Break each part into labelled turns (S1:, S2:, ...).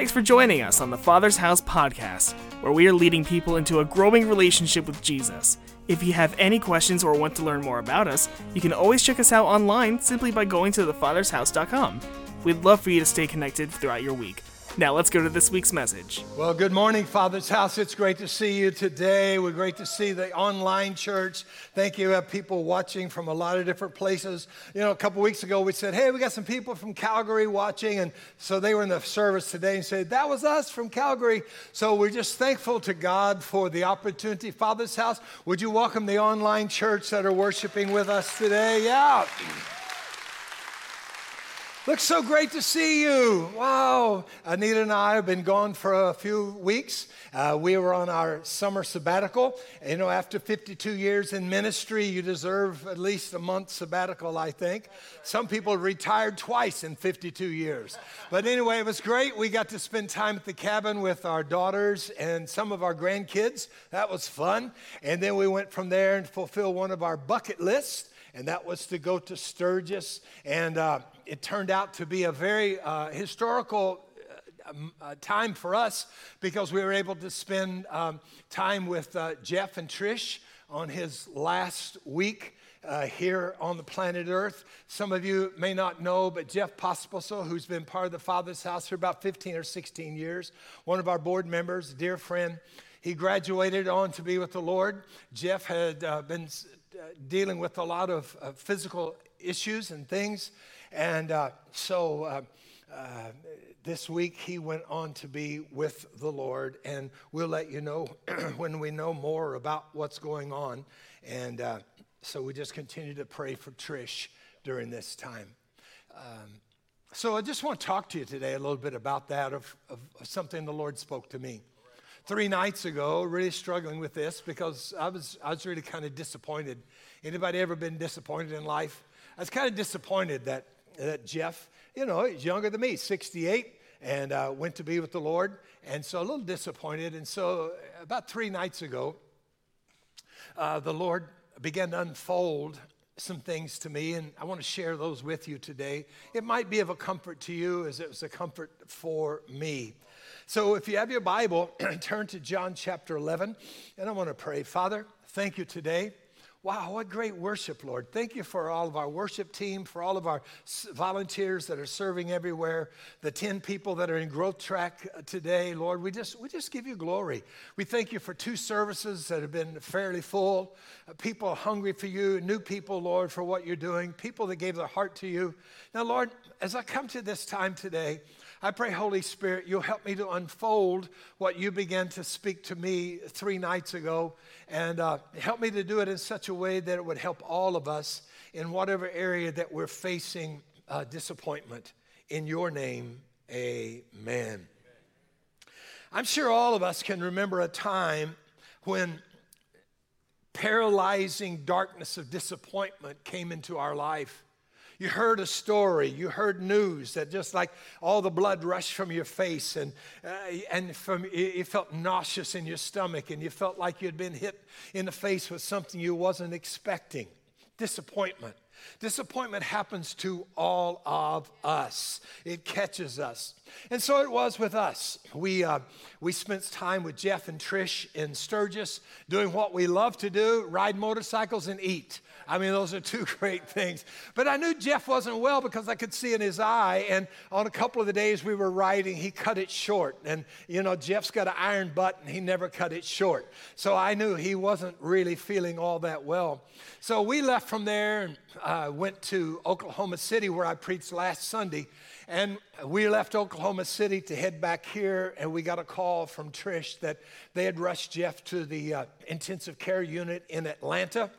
S1: Thanks for joining us on the Father's House podcast, where we are leading people into a growing relationship with Jesus. If you have any questions or want to learn more about us, you can always check us out online simply by going to thefathershouse.com. We'd love for you to stay connected throughout your week. Now let's go to this week's message.
S2: Well, good morning, Father's House. It's great to see you today. We're great to see the online church. Thank you. We have people watching from a lot of different places. You know, a couple weeks ago we said, hey, we got some people from Calgary watching. And so they were in the service today and said, that was us from Calgary. So we're just thankful to God for the opportunity. Father's House, would you welcome the online church that are worshiping with us today? Yeah. Looks so great to see you. Wow. Anita and I have been gone for a few weeks. Uh, we were on our summer sabbatical. You know, after 52 years in ministry, you deserve at least a month sabbatical, I think. Some people retired twice in 52 years. But anyway, it was great. We got to spend time at the cabin with our daughters and some of our grandkids. That was fun. And then we went from there and fulfilled one of our bucket lists and that was to go to Sturgis. And uh, it turned out to be a very uh, historical uh, uh, time for us because we were able to spend um, time with uh, Jeff and Trish on his last week. Uh, here on the planet Earth. Some of you may not know, but Jeff Pospisil, who's been part of the Father's House for about 15 or 16 years, one of our board members, dear friend, he graduated on to be with the Lord. Jeff had uh, been dealing with a lot of uh, physical issues and things. And uh, so uh, uh, this week he went on to be with the Lord. And we'll let you know when we know more about what's going on. And uh, so we just continue to pray for Trish during this time. Um, so I just want to talk to you today a little bit about that, of, of something the Lord spoke to me three nights ago, really struggling with this because I was, I was really kind of disappointed. Anybody ever been disappointed in life? I was kind of disappointed that, that Jeff, you know, he's younger than me, 68, and uh, went to be with the Lord. And so a little disappointed. And so about three nights ago, uh, the Lord began to unfold some things to me, and I want to share those with you today. It might be of a comfort to you as it was a comfort for me. So if you have your Bible, turn to John chapter 11, and I want to pray. Father, thank you today. Wow, what great worship, Lord. Thank you for all of our worship team, for all of our volunteers that are serving everywhere, the 10 people that are in Growth Track uh, today, Lord. We just, we just give you glory. We thank you for two services that have been fairly full, uh, people hungry for you, new people, Lord, for what you're doing, people that gave their heart to you. Now, Lord, as I come to this time today, I pray, Holy Spirit, you'll help me to unfold what you began to speak to me three nights ago and uh, help me to do it in such a way that it would help all of us in whatever area that we're facing uh, disappointment. In your name, amen. I'm sure all of us can remember a time when paralyzing darkness of disappointment came into our life. You heard a story, you heard news that just like all the blood rushed from your face and, uh, and from, you felt nauseous in your stomach and you felt like you'd been hit in the face with something you wasn't expecting. Disappointment. Disappointment happens to all of us. It catches us. And so it was with us. We, uh, we spent time with Jeff and Trish in Sturgis doing what we love to do ride motorcycles and eat. I mean, those are two great things. But I knew Jeff wasn't well because I could see in his eye. And on a couple of the days we were riding, he cut it short. And, you know, Jeff's got an iron butt and he never cut it short. So I knew he wasn't really feeling all that well. So we left from there and uh, went to Oklahoma City where I preached last Sunday. And we left Oklahoma City to head back here, and we got a call from Trish that they had rushed Jeff to the uh, intensive care unit in Atlanta.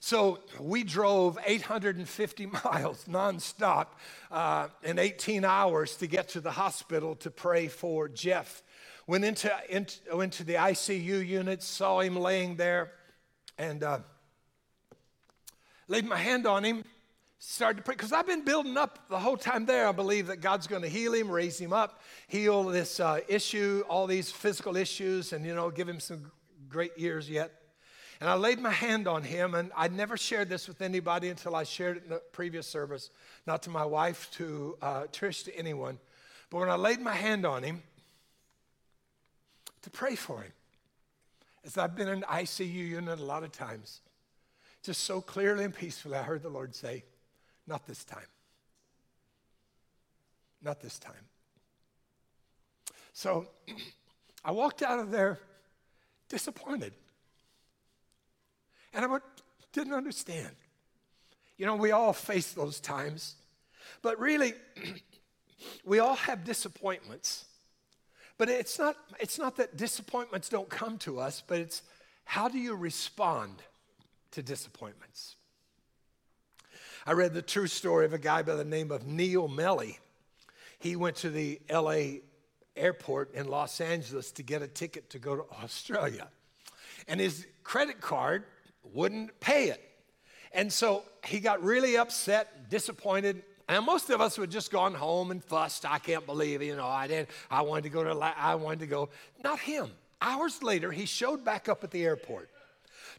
S2: So we drove 850 miles nonstop uh, in 18 hours to get to the hospital to pray for Jeff. Went into, into, into the ICU unit, saw him laying there, and uh, laid my hand on him, started to pray. Because I've been building up the whole time there. I believe that God's going to heal him, raise him up, heal this uh, issue, all these physical issues, and, you know, give him some great years yet. And I laid my hand on him, and I never shared this with anybody until I shared it in the previous service, not to my wife, to uh, Trish, to anyone. But when I laid my hand on him, to pray for him. As I've been in ICU unit a lot of times, just so clearly and peacefully, I heard the Lord say, Not this time. Not this time. So I walked out of there disappointed. And I didn't understand. You know, we all face those times, but really, we all have disappointments. But it's not, it's not that disappointments don't come to us, but it's how do you respond to disappointments? I read the true story of a guy by the name of Neil Melley. He went to the LA airport in Los Angeles to get a ticket to go to Australia. And his credit card wouldn't pay it. And so he got really upset, disappointed. And most of us would just gone home and fussed. I can't believe, you know, I didn't. I wanted to go to. I wanted to go. Not him. Hours later, he showed back up at the airport,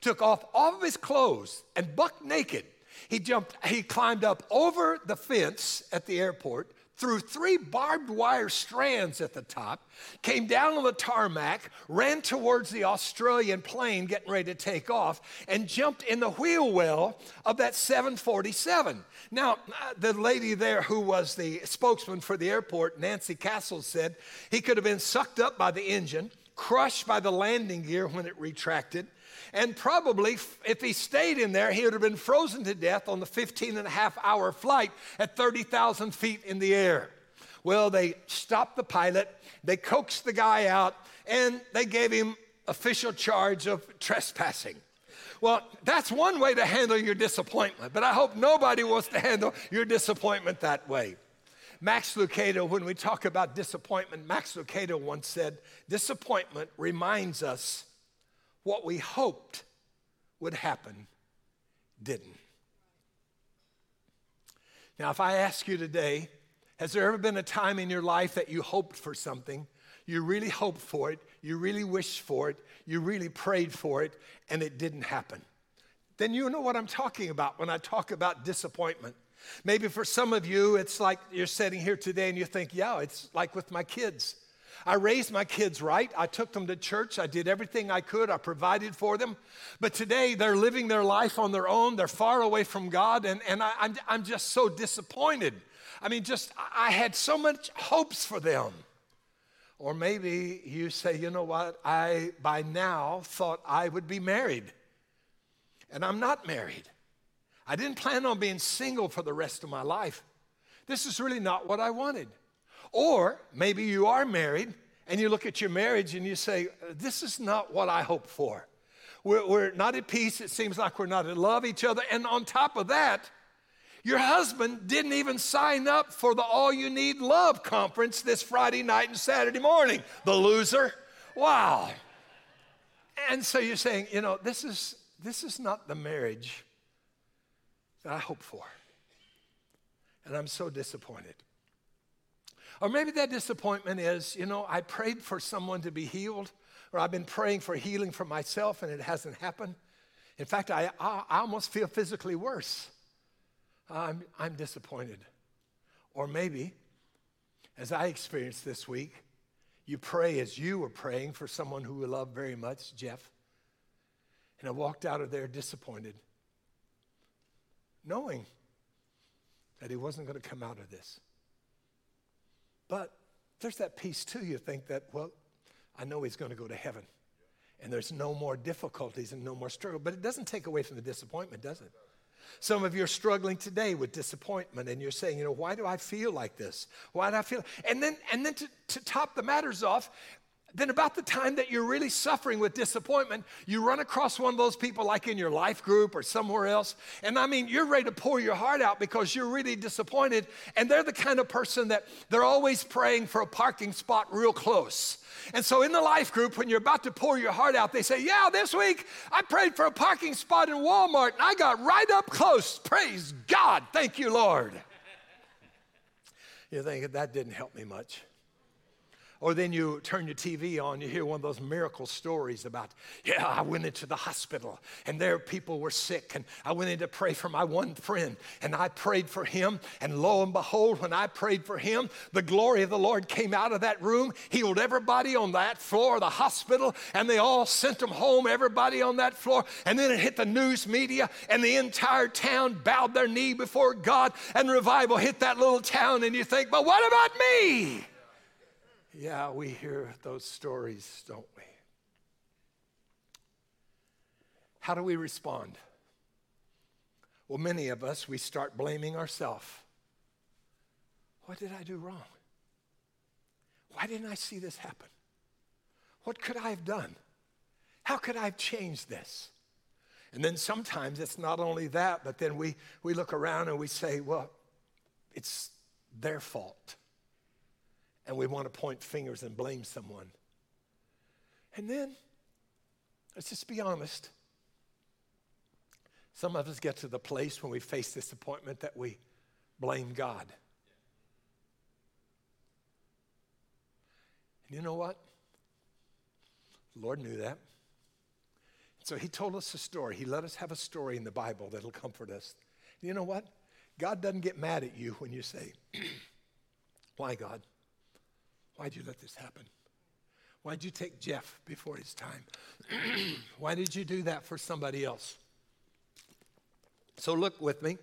S2: took off all of his clothes, and buck naked, he jumped. He climbed up over the fence at the airport, through three barbed wire strands at the top, came down on the tarmac, ran towards the Australian plane getting ready to take off, and jumped in the wheel well of that 747. Now, uh, the lady there who was the spokesman for the airport, Nancy Castle, said he could have been sucked up by the engine, crushed by the landing gear when it retracted and probably, if he stayed in there, he would have been frozen to death on the 15 and a half hour flight at 30,000 feet in the air. Well, they stopped the pilot, they coaxed the guy out, and they gave him official charge of trespassing. Well, that's one way to handle your disappointment, but I hope nobody wants to handle your disappointment that way. Max Lucado, when we talk about disappointment, Max Lucado once said, Disappointment reminds us what we hoped would happen didn't. Now, if I ask you today, has there ever been a time in your life that you hoped for something? You really hoped for it, you really wished for it, you really prayed for it, and it didn't happen. Then you know what I'm talking about when I talk about disappointment. Maybe for some of you, it's like you're sitting here today and you think, yeah, it's like with my kids. I raised my kids right. I took them to church. I did everything I could. I provided for them. But today they're living their life on their own. They're far away from God. And, and I, I'm, I'm just so disappointed. I mean, just, I had so much hopes for them. Or maybe you say, you know what? I, by now, thought I would be married. And I'm not married. I didn't plan on being single for the rest of my life. This is really not what I wanted. Or maybe you are married and you look at your marriage and you say, This is not what I hoped for. We're, we're not at peace. It seems like we're not in love each other. And on top of that, your husband didn't even sign up for the All You Need Love conference this Friday night and Saturday morning. The loser. Wow. And so you're saying, you know, this is this is not the marriage that I hope for. And I'm so disappointed. Or maybe that disappointment is, you know, I prayed for someone to be healed, or I've been praying for healing for myself and it hasn't happened. In fact, I, I, I almost feel physically worse. I'm, I'm disappointed. Or maybe, as I experienced this week, you pray as you were praying for someone who you love very much, Jeff. And I walked out of there disappointed, knowing that he wasn't going to come out of this. But there's that piece too. You think that, well, I know he's going to go to heaven. And there's no more difficulties and no more struggle. But it doesn't take away from the disappointment, does it? Some of you are struggling today with disappointment and you're saying, you know, why do I feel like this? Why do I feel? And then, and then to, to top the matters off, then about the time that you're really suffering with disappointment, you run across one of those people like in your life group or somewhere else. And I mean, you're ready to pour your heart out because you're really disappointed. And they're the kind of person that they're always praying for a parking spot real close. And so in the life group, when you're about to pour your heart out, they say, Yeah, this week I prayed for a parking spot in Walmart and I got right up close. Praise God. Thank you, Lord. You're thinking that didn't help me much. Or then you turn your TV on, you hear one of those miracle stories about, yeah, I went into the hospital and there people were sick, and I went in to pray for my one friend, and I prayed for him, and lo and behold, when I prayed for him, the glory of the Lord came out of that room, healed everybody on that floor of the hospital, and they all sent them home, everybody on that floor, and then it hit the news media, and the entire town bowed their knee before God, and revival hit that little town, and you think, but what about me? Yeah, we hear those stories, don't we? How do we respond? Well, many of us, we start blaming ourselves. What did I do wrong? Why didn't I see this happen? What could I have done? How could I have changed this? And then sometimes it's not only that, but then we, we look around and we say, well, it's their fault and we want to point fingers and blame someone. And then, let's just be honest. Some of us get to the place when we face disappointment that we blame God. And you know what? The Lord knew that. So He told us a story. He let us have a story in the Bible that'll comfort us. You know what? God doesn't get mad at you when you say, Why, God? Why'd you let this happen? Why'd you take Jeff before his time? Why did you do that for somebody else? So look with me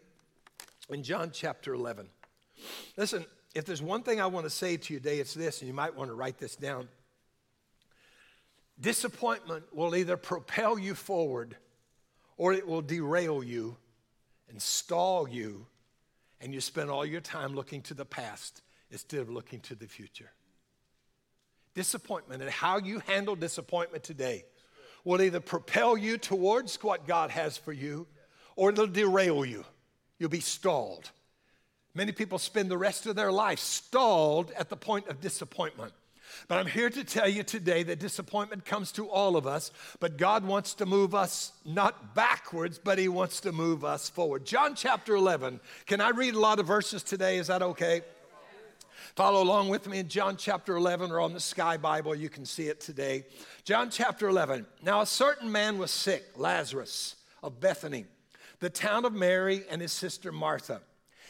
S2: in John chapter 11. Listen, if there's one thing I want to say to you today, it's this, and you might want to write this down. Disappointment will either propel you forward or it will derail you and stall you, and you spend all your time looking to the past instead of looking to the future. Disappointment and how you handle disappointment today will either propel you towards what God has for you or it'll derail you. You'll be stalled. Many people spend the rest of their life stalled at the point of disappointment. But I'm here to tell you today that disappointment comes to all of us, but God wants to move us not backwards, but He wants to move us forward. John chapter 11. Can I read a lot of verses today? Is that okay? Follow along with me in John chapter 11 or on the Sky Bible. You can see it today. John chapter 11. Now, a certain man was sick, Lazarus of Bethany, the town of Mary and his sister Martha.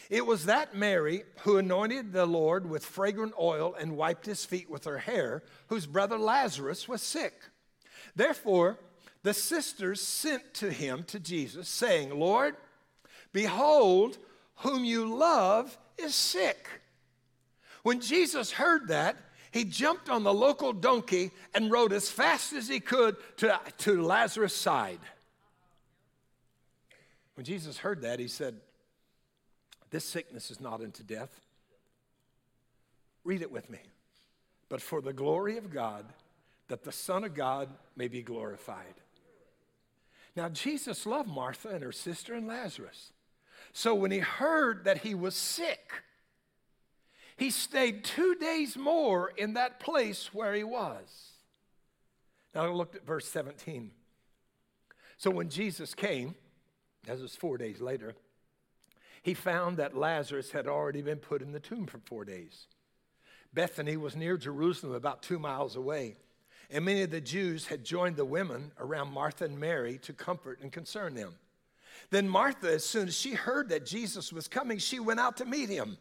S2: It was that Mary who anointed the Lord with fragrant oil and wiped his feet with her hair, whose brother Lazarus was sick. Therefore, the sisters sent to him, to Jesus, saying, Lord, behold, whom you love is sick. When Jesus heard that, he jumped on the local donkey and rode as fast as he could to, to Lazarus' side. When Jesus heard that, he said, This sickness is not unto death. Read it with me. But for the glory of God, that the Son of God may be glorified. Now, Jesus loved Martha and her sister and Lazarus. So when he heard that he was sick, he stayed two days more in that place where he was. Now I looked at verse 17. So when Jesus came, as was four days later, he found that Lazarus had already been put in the tomb for four days. Bethany was near Jerusalem, about two miles away, and many of the Jews had joined the women around Martha and Mary to comfort and concern them. Then Martha, as soon as she heard that Jesus was coming, she went out to meet him.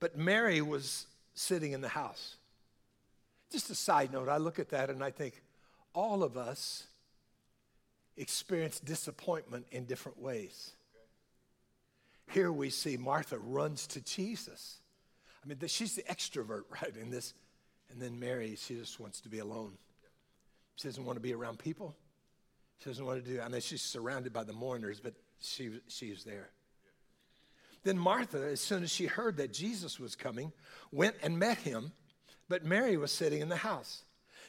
S2: But Mary was sitting in the house. Just a side note, I look at that and I think all of us experience disappointment in different ways. Here we see Martha runs to Jesus. I mean, she's the extrovert, right, in this. And then Mary, she just wants to be alone. She doesn't want to be around people. She doesn't want to do, I know she's surrounded by the mourners, but she, she's there. Then Martha, as soon as she heard that Jesus was coming, went and met him, but Mary was sitting in the house.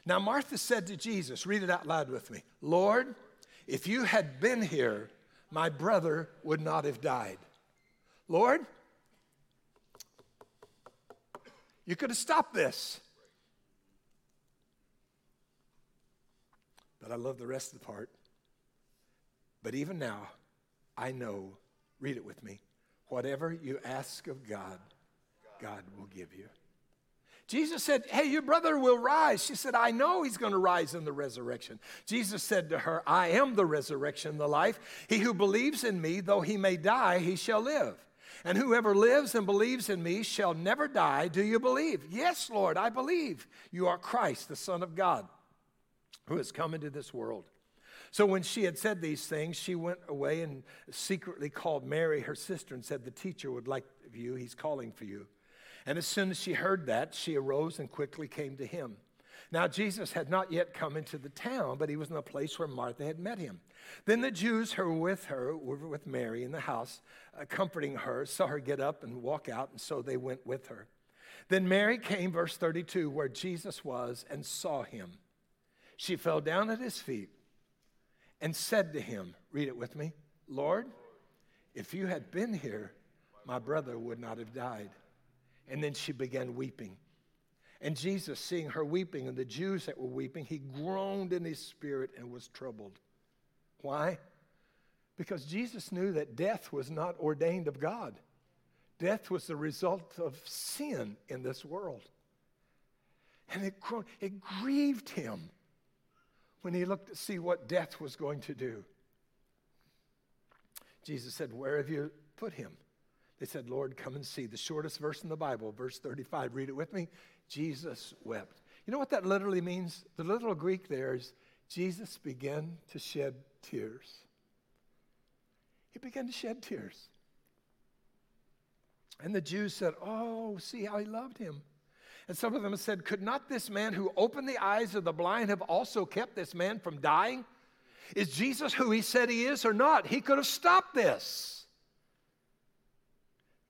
S2: Now, Martha said to Jesus, read it out loud with me Lord, if you had been here, my brother would not have died. Lord, you could have stopped this. But I love the rest of the part. But even now, I know, read it with me, Whatever you ask of God, God will give you. Jesus said, Hey, your brother will rise. She said, I know he's going to rise in the resurrection. Jesus said to her, I am the resurrection, the life. He who believes in me, though he may die, he shall live. And whoever lives and believes in me shall never die. Do you believe? Yes, Lord, I believe. You are Christ, the Son of God, who has come into this world. So when she had said these things, she went away and secretly called Mary, her sister, and said, The teacher would like you. He's calling for you. And as soon as she heard that, she arose and quickly came to him. Now, Jesus had not yet come into the town, but he was in the place where Martha had met him. Then the Jews who were with her, were with Mary in the house, uh, comforting her, saw her get up and walk out, and so they went with her. Then Mary came, verse 32, where Jesus was and saw him. She fell down at his feet and said to him, Read it with me, Lord, if you had been here, my brother would not have died. And then she began weeping. And Jesus, seeing her weeping and the Jews that were weeping, he groaned in his spirit and was troubled. Why? Because Jesus knew that death was not ordained of God. Death was the result of sin in this world. And it, it grieved him when he looked to see what death was going to do. Jesus said, Where have you put him? They said, Lord, come and see. The shortest verse in the Bible, verse 35. Read it with me. Jesus wept. You know what that literally means? The literal Greek there is Jesus began to shed tears. He began to shed tears. And the Jews said, Oh, see how he loved him. And some of them said, Could not this man who opened the eyes of the blind have also kept this man from dying? Is Jesus who he said he is or not? He could have stopped this.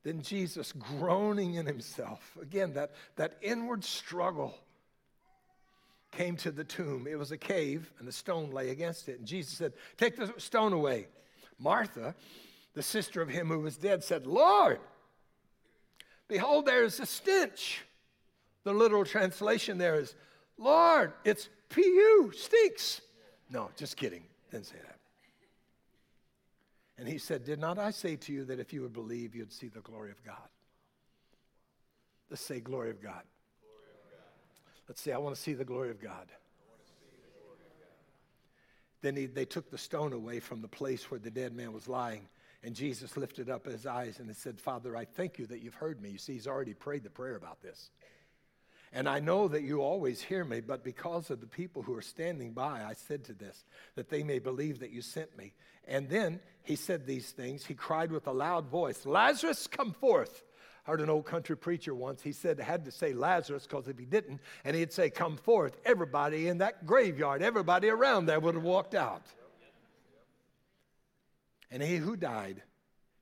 S2: Then Jesus, groaning in himself, again, that, that inward struggle, came to the tomb. It was a cave, and the stone lay against it. And Jesus said, Take the stone away. Martha, the sister of him who was dead, said, Lord, behold, there is a stench. The literal translation there is, Lord, it's P-U, stinks. No, just kidding. Didn't say that. And he said, Did not I say to you that if you would believe, you'd see the glory of God? Let's say, Glory of God. Glory of God. Let's say, I want to see the glory of God. Then he, they took the stone away from the place where the dead man was lying. And Jesus lifted up his eyes and he said, Father, I thank you that you've heard me. You see, he's already prayed the prayer about this. And I know that you always hear me, but because of the people who are standing by, I said to this, that they may believe that you sent me. And then he said these things. He cried with a loud voice, Lazarus, come forth. I heard an old country preacher once. He said, had to say Lazarus because if he didn't, and he'd say, Come forth, everybody in that graveyard, everybody around there would have walked out. And he who died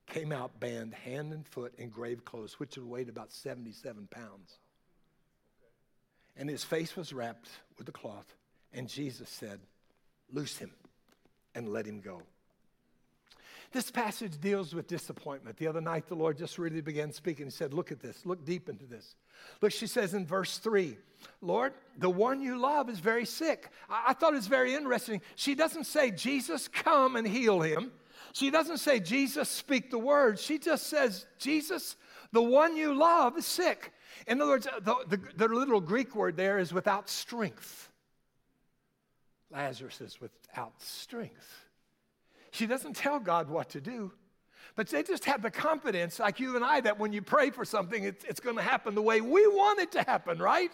S2: came out band, hand and foot, in grave clothes, which would weigh about 77 pounds. And his face was wrapped with a cloth. And Jesus said, Loose him and let him go. This passage deals with disappointment. The other night, the Lord just really began speaking. He said, Look at this, look deep into this. Look, she says in verse 3, Lord, the one you love is very sick. I, I thought it was very interesting. She doesn't say, Jesus, come and heal him. She doesn't say, Jesus, speak the word. She just says, Jesus, the one you love is sick. In other words, the, the, the literal Greek word there is without strength. Lazarus is without strength. She doesn't tell God what to do, but they just have the confidence, like you and I, that when you pray for something, it's, it's going to happen the way we want it to happen, right?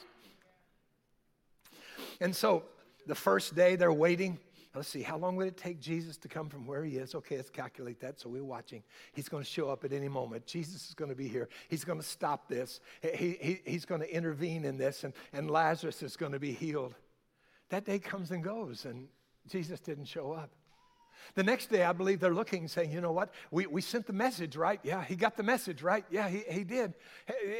S2: And so the first day they're waiting. Let's see, how long would it take Jesus to come from where he is? Okay, let's calculate that. So we're watching. He's going to show up at any moment. Jesus is going to be here. He's going to stop this. He, he, he's going to intervene in this, and, and Lazarus is going to be healed. That day comes and goes, and Jesus didn't show up. The next day, I believe they're looking, saying, you know what? We, we sent the message, right? Yeah, he got the message, right? Yeah, he, he did.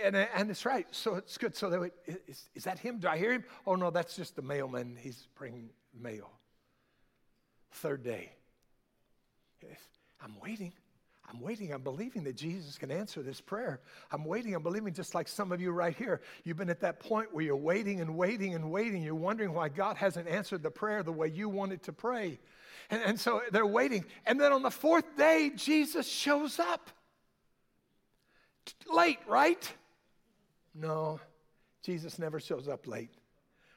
S2: And, and it's right. So it's good. So they went, is, is that him? Do I hear him? Oh, no, that's just the mailman. He's bringing mail. Third day. I'm waiting. I'm waiting. I'm believing that Jesus can answer this prayer. I'm waiting. I'm believing, just like some of you right here. You've been at that point where you're waiting and waiting and waiting. You're wondering why God hasn't answered the prayer the way you wanted to pray. And, and so they're waiting. And then on the fourth day, Jesus shows up. Late, right? No. Jesus never shows up late,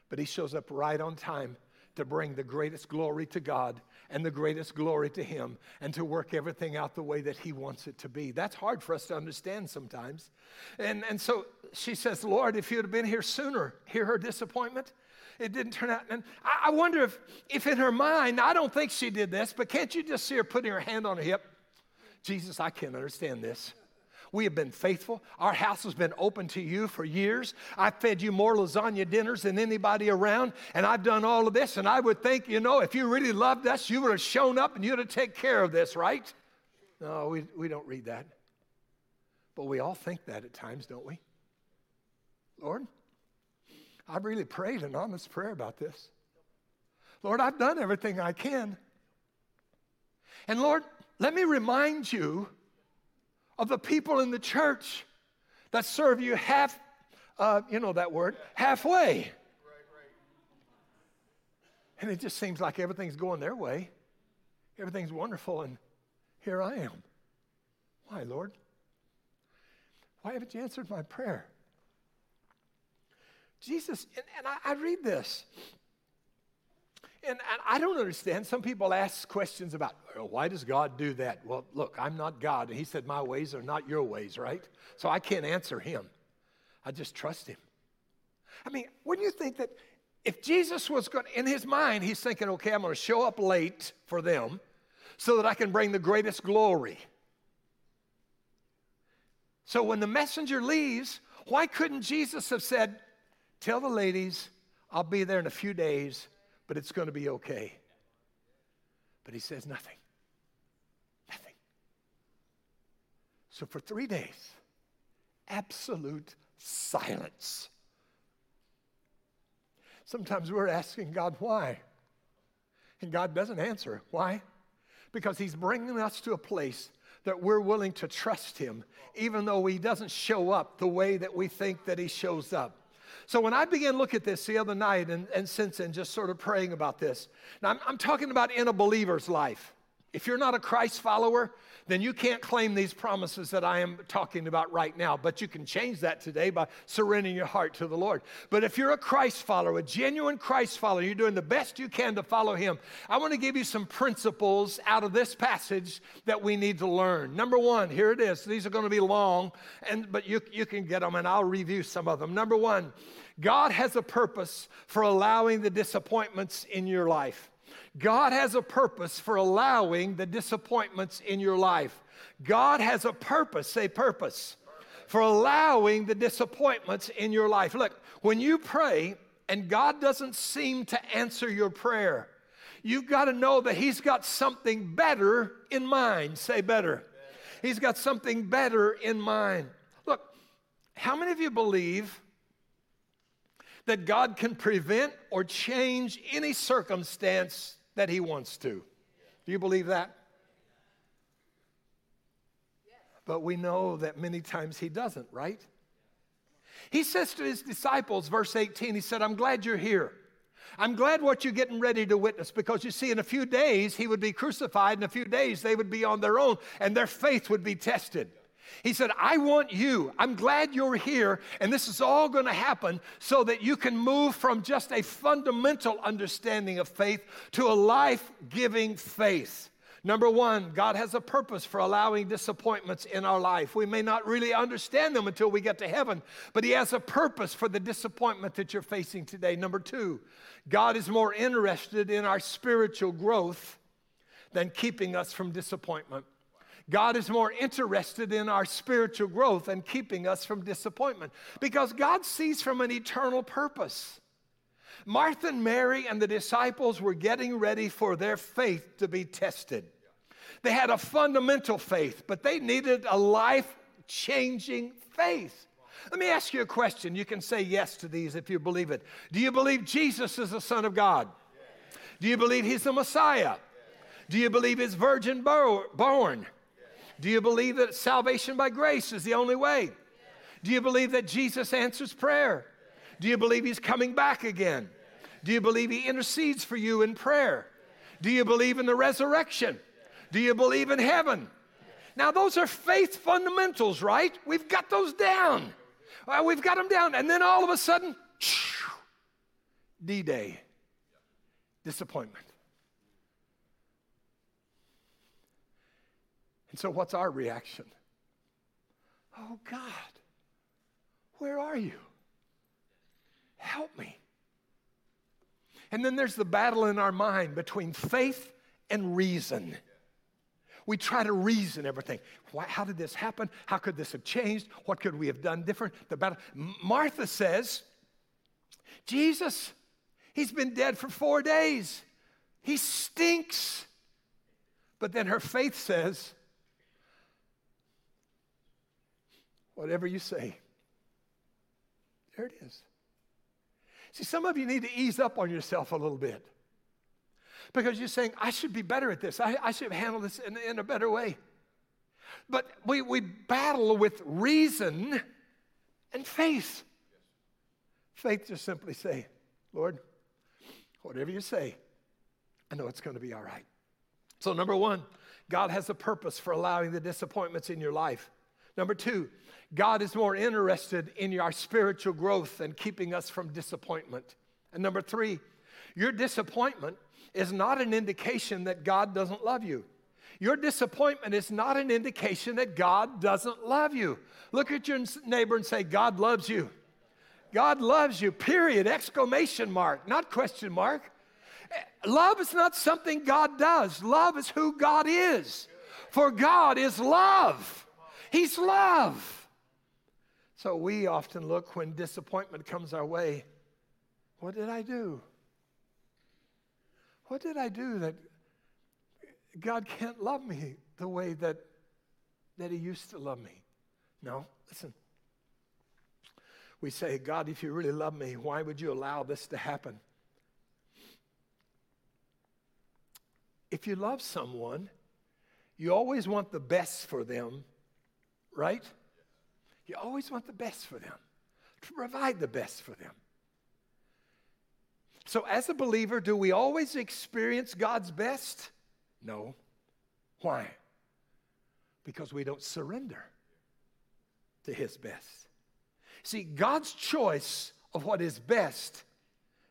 S2: but he shows up right on time to bring the greatest glory to God and the greatest glory to Him and to work everything out the way that He wants it to be. That's hard for us to understand sometimes. And, and so she says, Lord, if you'd have been here sooner, hear her disappointment. It didn't turn out. And I, I wonder if, if in her mind, I don't think she did this, but can't you just see her putting her hand on her hip? Jesus, I can't understand this. We have been faithful. Our house has been open to you for years. I've fed you more lasagna dinners than anybody around, and I've done all of this. And I would think, you know, if you really loved us, you would have shown up and you'd have taken care of this, right? No, we, we don't read that. But we all think that at times, don't we? Lord, I've really prayed an honest prayer about this. Lord, I've done everything I can. And Lord, let me remind you of the people in the church that serve you half, uh, you know that word, halfway. And it just seems like everything's going their way. Everything's wonderful, and here I am. Why, Lord? Why haven't you answered my prayer? Jesus, and, and I, I, read this, and, and, I don't understand. Some people ask questions about, well, why does God do that? Well, look, I'm not God. And He said, My ways are not your ways, right? So I can't answer Him. I just trust Him. I mean, wouldn't you think that if Jesus was going, in His mind, He's thinking, okay, I'm going to show up late for them so that I can bring the greatest glory. So when the messenger leaves, why couldn't Jesus have said, Tell the ladies, I'll be there in a few days but it's going to be okay. But he says nothing. Nothing. So for three days, absolute silence. Sometimes we're asking God why, and God doesn't answer. Why? Because He's bringing us to a place that we're willing to trust Him, even though He doesn't show up the way that we think that He shows up. So when I began look at this the other night and, and since then, just sort of praying about this, now I'm, I'm talking about in a believer's life. If you're not a Christ follower, then you can't claim these promises that I am talking about right now. But you can change that today by surrendering your heart to the Lord. But if you're a Christ follower, a genuine Christ follower, you're doing the best you can to follow Him, I want to give you some principles out of this passage that we need to learn. Number one, here it is. These are going to be long, and, but you, you can get them, and I'll review some of them. Number one, God has a purpose for allowing the disappointments in your life. God has a purpose for allowing the disappointments in your life. God has a purpose, say purpose, for allowing the disappointments in your life. Look, when you pray and God doesn't seem to answer your prayer, you've got to know that He's got something better in mind. Say better. He's got something better in mind. Look, how many of you believe that God can prevent or change any circumstance that He wants to. Do you believe that? But we know that many times He doesn't, right? He says to His disciples, verse 18, He said, I'm glad you're here. I'm glad what you're getting ready to witness because you see, in a few days, He would be crucified. In a few days, they would be on their own and their faith would be tested. He said, I want you. I'm glad you're here, and this is all going to happen so that you can move from just a fundamental understanding of faith to a life giving faith. Number one, God has a purpose for allowing disappointments in our life. We may not really understand them until we get to heaven, but He has a purpose for the disappointment that you're facing today. Number two, God is more interested in our spiritual growth than keeping us from disappointment. God is more interested in our spiritual growth and keeping us from disappointment because God sees from an eternal purpose. Martha and Mary and the disciples were getting ready for their faith to be tested. They had a fundamental faith, but they needed a life changing faith. Let me ask you a question. You can say yes to these if you believe it. Do you believe Jesus is the Son of God? Do you believe He's the Messiah? Do you believe He's virgin born? Do you believe that salvation by grace is the only way? Do you believe that Jesus answers prayer? Do you believe he's coming back again? Do you believe he intercedes for you in prayer? Do you believe in the resurrection? Do you believe in heaven? Now, those are faith fundamentals, right? We've got those down. Well, we've got them down. And then all of a sudden, D Day, disappointment. And so, what's our reaction? Oh, God, where are you? Help me. And then there's the battle in our mind between faith and reason. We try to reason everything. Why, how did this happen? How could this have changed? What could we have done different? The battle. Martha says, Jesus, he's been dead for four days. He stinks. But then her faith says, whatever you say, there it is. See, some of you need to ease up on yourself a little bit because you're saying, I should be better at this. I, I should handle this in, in a better way. But we, we battle with reason and faith. Faith just simply say, Lord, whatever you say, I know it's going to be all right. So, number one, God has a purpose for allowing the disappointments in your life. Number two, God is more interested in our spiritual growth than keeping us from disappointment. And number three, your disappointment is not an indication that God doesn't love you. Your disappointment is not an indication that God doesn't love you. Look at your neighbor and say, God loves you. God loves you, period, exclamation mark, not question mark. Love is not something God does, love is who God is. For God is love, He's love. So we often look when disappointment comes our way what did I do? What did I do that God can't love me the way that, that He used to love me? No, listen. We say, God, if you really love me, why would you allow this to happen? If you love someone, you always want the best for them, right? You always want the best for them, to provide the best for them. So, as a believer, do we always experience God's best? No. Why? Because we don't surrender to His best. See, God's choice of what is best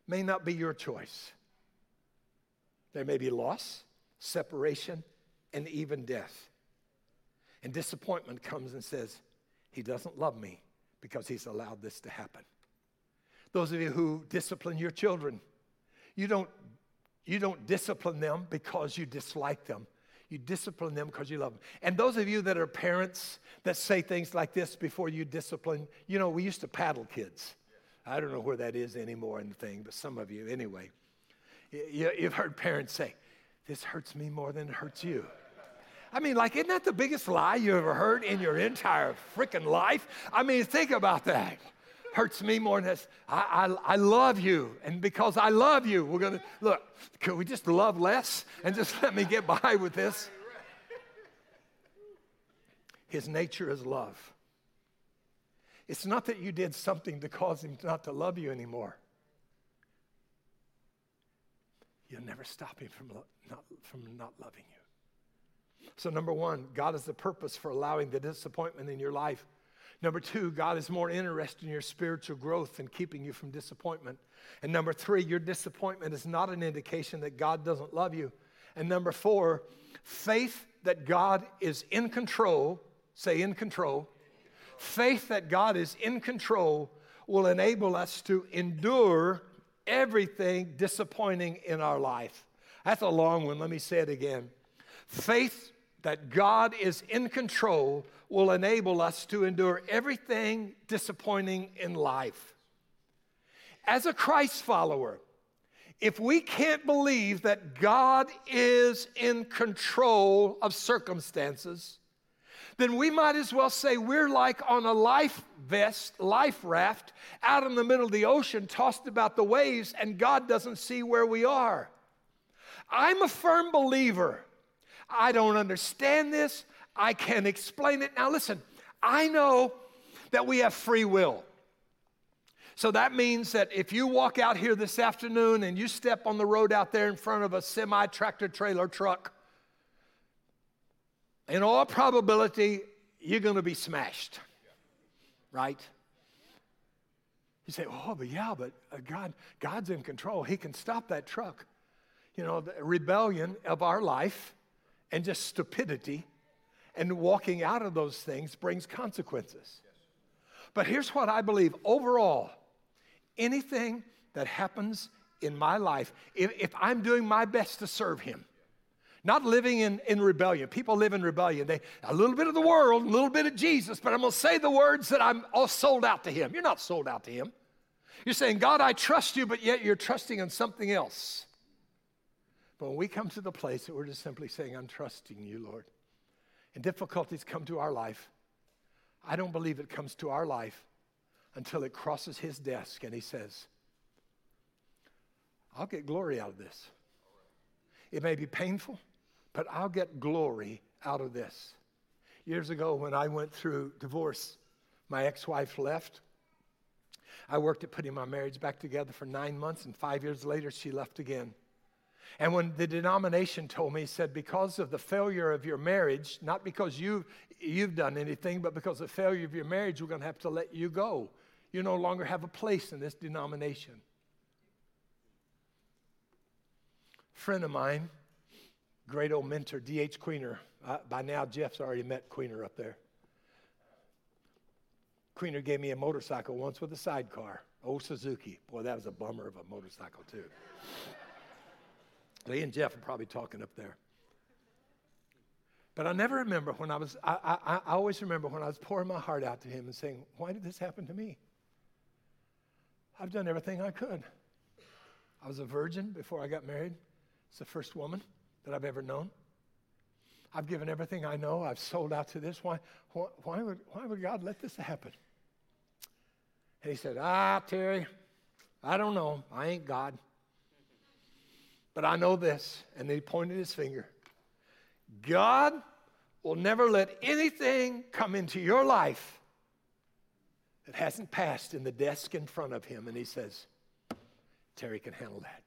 S2: may not be your choice. There may be loss, separation, and even death. And disappointment comes and says, he doesn't love me because He's allowed this to happen. Those of you who discipline your children, you don't, you don't discipline them because you dislike them. You discipline them because you love them. And those of you that are parents that say things like this before you discipline, you know, we used to paddle kids. I don't know where that is anymore in the thing, but some of you, anyway. You've heard parents say, This hurts me more than it hurts you. I mean, like, isn't that the biggest lie you ever heard in your entire freaking life? I mean, think about that. Hurts me more than this. I, I, I love you. And because I love you, we're going to look, could we just love less and just let me get by with this? His nature is love. It's not that you did something to cause him not to love you anymore. You'll never stop him from, not, from not loving you. So, number one, God is the purpose for allowing the disappointment in your life. Number two, God is more interested in your spiritual growth than keeping you from disappointment. And number three, your disappointment is not an indication that God doesn't love you. And number four, faith that God is in control, say in control, faith that God is in control will enable us to endure everything disappointing in our life. That's a long one. Let me say it again. Faith that God is in control will enable us to endure everything disappointing in life. As a Christ follower, if we can't believe that God is in control of circumstances, then we might as well say we're like on a life vest, life raft, out in the middle of the ocean, tossed about the waves, and God doesn't see where we are. I'm a firm believer I don't understand this. I can't explain it. Now, listen, I know that we have free will. So that means that if you walk out here this afternoon and you step on the road out there in front of a semi tractor trailer truck, in all probability, you're going to be smashed, right? You say, oh, but yeah, but uh, God, God's in control. He can stop that truck. You know, the rebellion of our life and just stupidity and walking out of those things brings consequences. But here's what I believe overall anything that happens in my life, if, if I'm doing my best to serve Him, not living in, in rebellion. People live in rebellion. They a little bit of the world, a little bit of Jesus, but I'm gonna say the words that I'm all sold out to Him. You're not sold out to Him. You're saying, God, I trust you, but yet you're trusting in something else. But when we come to the place that we're just simply saying, I'm trusting you, Lord, and difficulties come to our life, I don't believe it comes to our life until it crosses his desk and he says, I'll get glory out of this. It may be painful, but I'll get glory out of this. Years ago, when I went through divorce, my ex wife left. I worked at putting my marriage back together for nine months, and five years later, she left again. And when the denomination told me, said, because of the failure of your marriage, not because you, you've done anything, but because of the failure of your marriage, we're going to have to let you go. You no longer have a place in this denomination. A friend of mine, great old mentor, D.H. Queener. Uh, by now, Jeff's already met Queener up there. Queener gave me a motorcycle once with a sidecar, old Suzuki. Boy, that was a bummer of a motorcycle, too. Lee and Jeff are probably talking up there. But I never remember when I was, I, I, I always remember when I was pouring my heart out to him and saying, Why did this happen to me? I've done everything I could. I was a virgin before I got married. It's the first woman that I've ever known. I've given everything I know. I've sold out to this. Why, why, would, why would God let this happen? And he said, Ah, Terry, I don't know. I ain't God. But I know this. And he pointed his finger. God will never let anything come into your life that hasn't passed in the desk in front of him. And he says, Terry can handle that.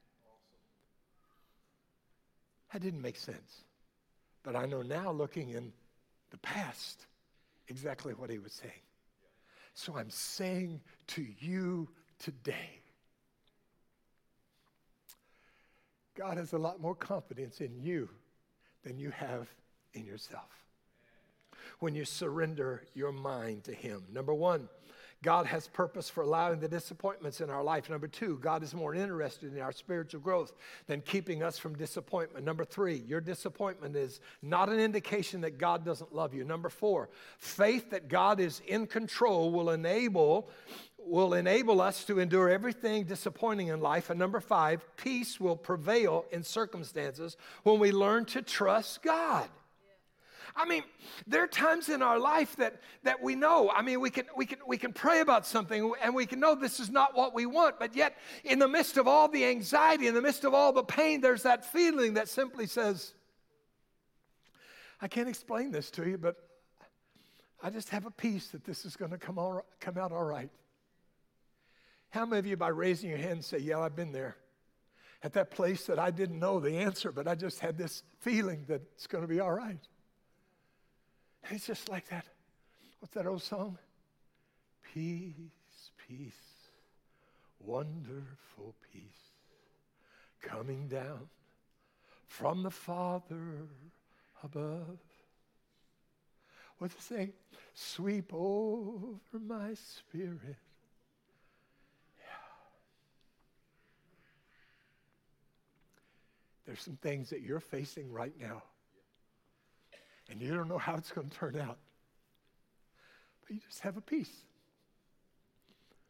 S2: That didn't make sense. But I know now, looking in the past, exactly what he was saying. So I'm saying to you today God has a lot more confidence in you than you have in yourself. When you surrender your mind to Him. Number one, God has purpose for allowing the disappointments in our life. Number two, God is more interested in our spiritual growth than keeping us from disappointment. Number three, your disappointment is not an indication that God doesn't love you. Number four, faith that God is in control will enable will enable us to endure everything disappointing in life. And number five, peace will prevail in circumstances when we learn to trust God. I mean, there are times in our life that, that we know, I mean, we can, we, can, we can pray about something and we can know this is not what we want, but yet, in the midst of all the anxiety, in the midst of all the pain, there's that feeling that simply says, I can't explain this to you, but I just have a peace that this is going to come, all, come out all right. How many of you, by raising your hand, say, Yeah, I've been there? At that place that I didn't know the answer, but I just had this feeling that it's going to be all right. And it's just like that. What's that old song? Peace, peace, wonderful peace, coming down from the Father above. What's it say? Sweep over my spirit. There's some things that you're facing right now and you don't know how it's going to turn out. But you just have a peace.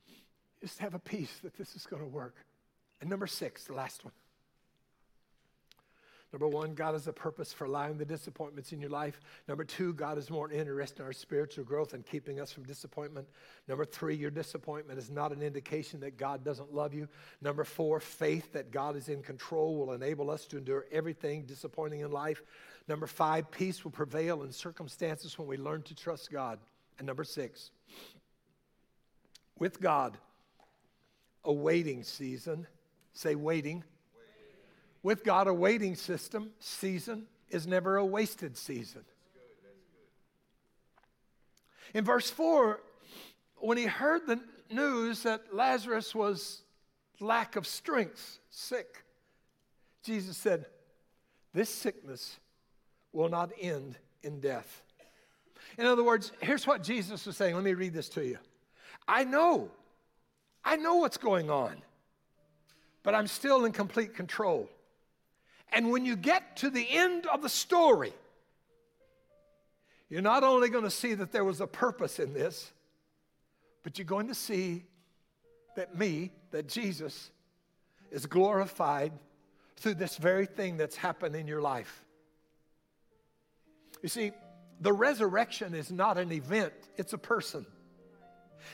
S2: You just have a peace that this is going to work. And number six, the last one. Number one, God has a purpose for allowing the disappointments in your life. Number two, God is more interested in our spiritual growth and keeping us from disappointment. Number three, your disappointment is not an indication that God doesn't love you. Number four, faith that God is in control will enable us to endure everything disappointing in life. Number five, peace will prevail in circumstances when we learn to trust God. And number six, with God, a waiting season. Say waiting. With God, a waiting system, season is never a wasted season. In verse 4, when he heard the news that Lazarus was lack of strength, sick. Jesus said, This sickness will not end in death. In other words, here's what Jesus was saying. Let me read this to you. I know, I know what's going on, but I'm still in complete control. And when you get to the end of the story, you're not only going to see that there was a purpose in this, but you're going to see that me, that Jesus, is glorified through this very thing that's happened in your life. You see, the resurrection is not an event, it's a person.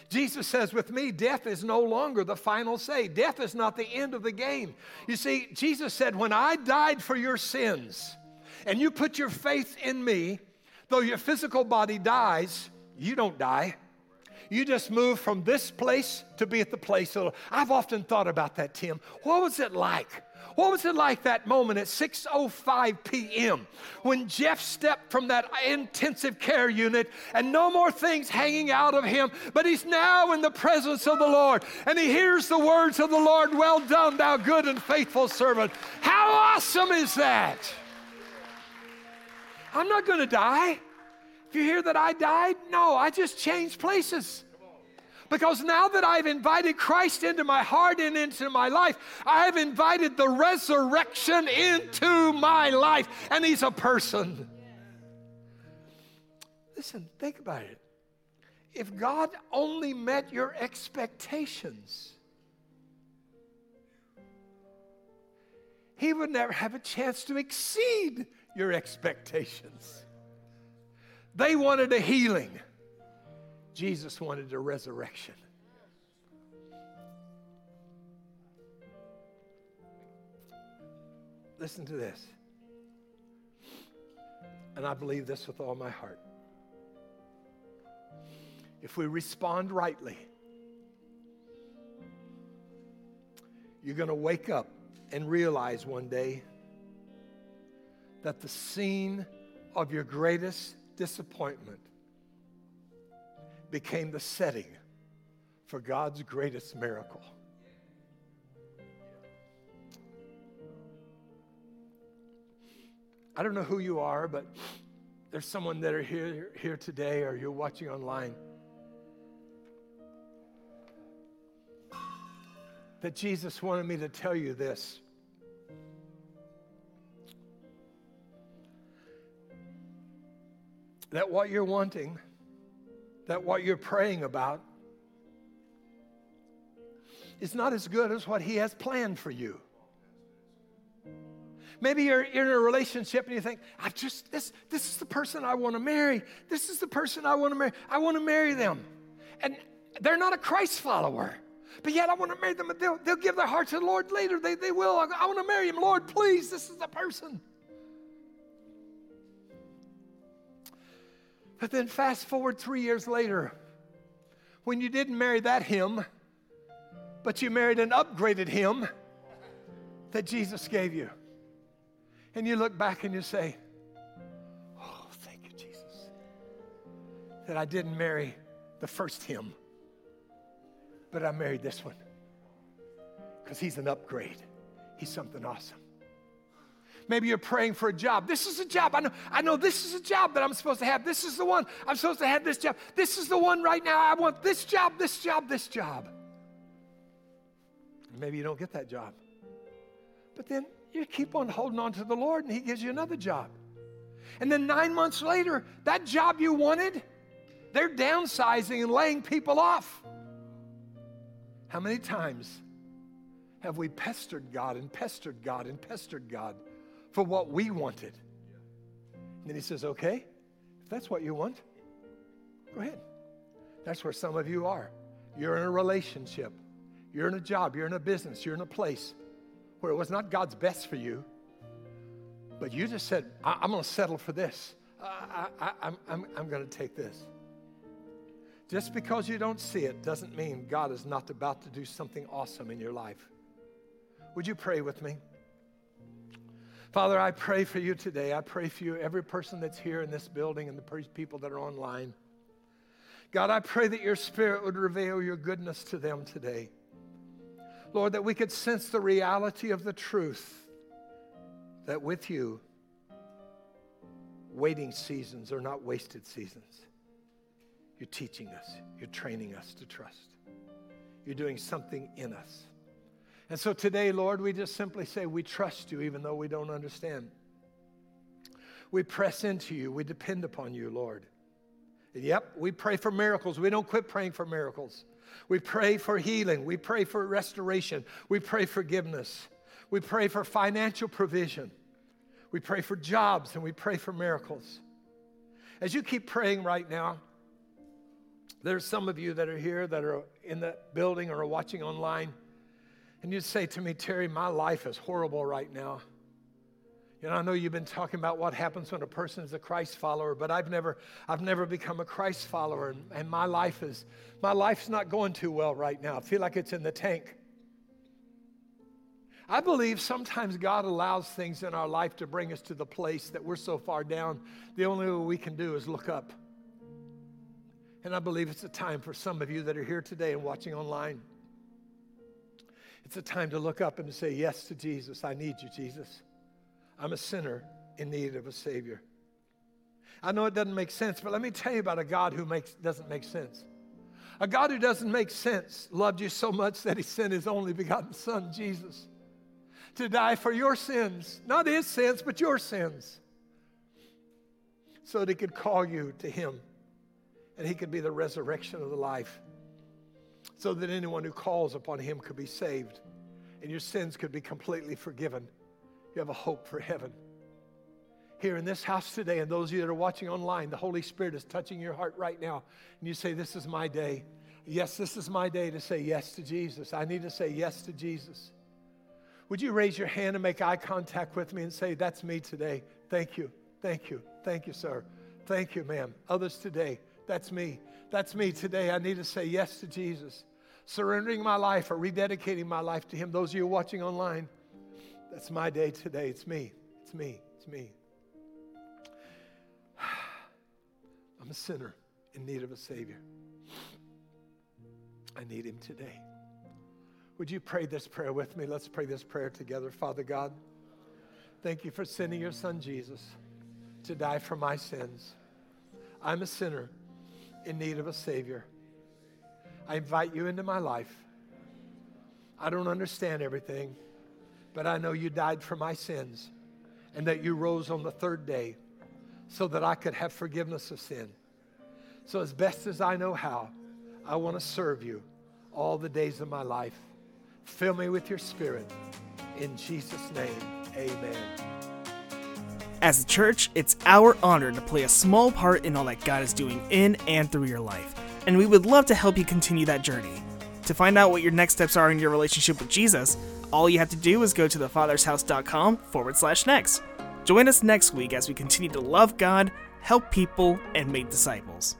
S2: Jesus says, with me, death is no longer the final say. Death is not the end of the game. You see, Jesus said, when I died for your sins and you put your faith in me, though your physical body dies, you don't die. You just move from this place to be at the place. I've often thought about that, Tim. What was it like what was it like that moment at 6:05 p.m. when Jeff stepped from that intensive care unit and no more things hanging out of him, but he's now in the presence of the Lord and he hears the words of the Lord, "Well done, thou good and faithful servant." How awesome is that? I'm not going to die. If you hear that I died, no, I just changed places. Because now that I've invited Christ into my heart and into my life, I have invited the resurrection into my life, and He's a person. Listen, think about it. If God only met your expectations, He would never have a chance to exceed your expectations. They wanted a healing. Jesus wanted a resurrection. Listen to this. And I believe this with all my heart. If we respond rightly, you're going to wake up and realize one day that the scene of your greatest disappointment became the setting for God's greatest miracle. I don't know who you are, but there's someone that are here, here today or you're watching online that Jesus wanted me to tell you this. That what you're wanting that what you're praying about is not as good as what He has planned for you. Maybe you're, in a relationship and you think, I just, this, this is the person I want to marry. This is the person I want to marry. I want to marry them. And they're not a Christ follower. But yet I want to marry them. They'll, they'll give their heart to the Lord later. They, they will. I, I want to marry him. Lord, please, this is the person. But then fast forward three years later, when you didn't marry that him, but you married an upgraded him that Jesus gave you. And you look back and you say, Oh, thank you, Jesus, that I didn't marry the first him, but I married this one because he's an upgrade. He's something awesome. Maybe you're praying for a job. This is a job. I know, I know this is a job that I'm supposed to have. This is the one. I'm supposed to have this job. This is the one right now. I want this job, this job, this job. Maybe you don't get that job. But then you keep on holding on to the Lord and He gives you another job. And then nine months later, that job you wanted, they're downsizing and laying people off. How many times have we pestered God and pestered God and pestered God for what we wanted. And then he says, okay, if that's what you want, go ahead. That's where some of you are. You're in a relationship, you're in a job, you're in a business, you're in a place where it was not God's best for you, but you just said, I- am going to settle for this. I- I- I'm, I'm, I'm going to take this. Just because you don't see it doesn't mean God is not about to do something awesome in your life. Would you pray with me? Father, I pray for you today. I pray for you, every person that's here in this building and the people that are online. God, I pray that your spirit would reveal your goodness to them today. Lord, that we could sense the reality of the truth that with you, waiting seasons are not wasted seasons. You're teaching us, you're training us to trust. You're doing something in us. And so today, Lord, we just simply say we trust you even though we don't understand. We press into you, we depend upon you, Lord. Yep, we pray for miracles. We don't quit praying for miracles. We pray for healing. We pray for restoration. We pray forgiveness. We pray for financial provision. We pray for jobs and we pray for miracles. As you keep praying right now, there's some of you that are here that are in the building or are watching online, and you say to me, Terry, my life is horrible right now. You know, I know you've been talking about what happens when a person is a Christ follower, but I've never, I've never become a Christ follower, and, and my life is, my life's not going too well right now. I feel like it's in the tank. I believe sometimes God allows things in our life to bring us to the place that we're so far down, the only way we can do is look up. And I believe it's a time for some of you that are here today and watching online. It's a time to look up and to say yes to Jesus. I need you, Jesus. I'm a sinner in need of a Savior. I know it doesn't make sense, but let me tell you about a God who makes, doesn't make sense. A God who doesn't make sense loved you so much that he sent his only begotten Son, Jesus to die for your sins, not his sins, but your sins, so that he could call you to him and he could be the resurrection of the life, so that anyone who calls upon him could be saved and your sins could be completely forgiven. You have a hope for heaven. Here in this house today, and those of you that are watching online, the Holy Spirit is touching your heart right now, and you say, This is my day. Yes, this is my day to say yes to Jesus. I need to say yes to Jesus. Would you raise your hand and make eye contact with me and say, That's me today? Thank you. Thank you. Thank you, sir. Thank you, ma'am. Others today, that's me. That's me today. I need to say yes to Jesus. Surrendering my life or rededicating my life to Him. Those of you watching online, that's my day today. It's me. It's me. It's me. I'm a sinner in need of a Savior. I need Him today. Would you pray this prayer with me? Let's pray this prayer together. Father God, thank you for sending your son Jesus to die for my sins. I'm a sinner in need of a Savior. I invite you into my life. I don't understand everything, but I know you died for my sins and that you rose on the third day so that I could have forgiveness of sin. So, as best as I know how, I want to serve you all the days of my life. Fill me with your spirit. In Jesus' name, amen.
S1: As a church, it's our honor to play a small part in all that God is doing in and through your life, and we would love to help you continue that journey. To find out what your next steps are in your relationship with Jesus, all you have to do is go to thefathershouse.com forward slash next. Join us next week as we continue to love God, help people, and make disciples.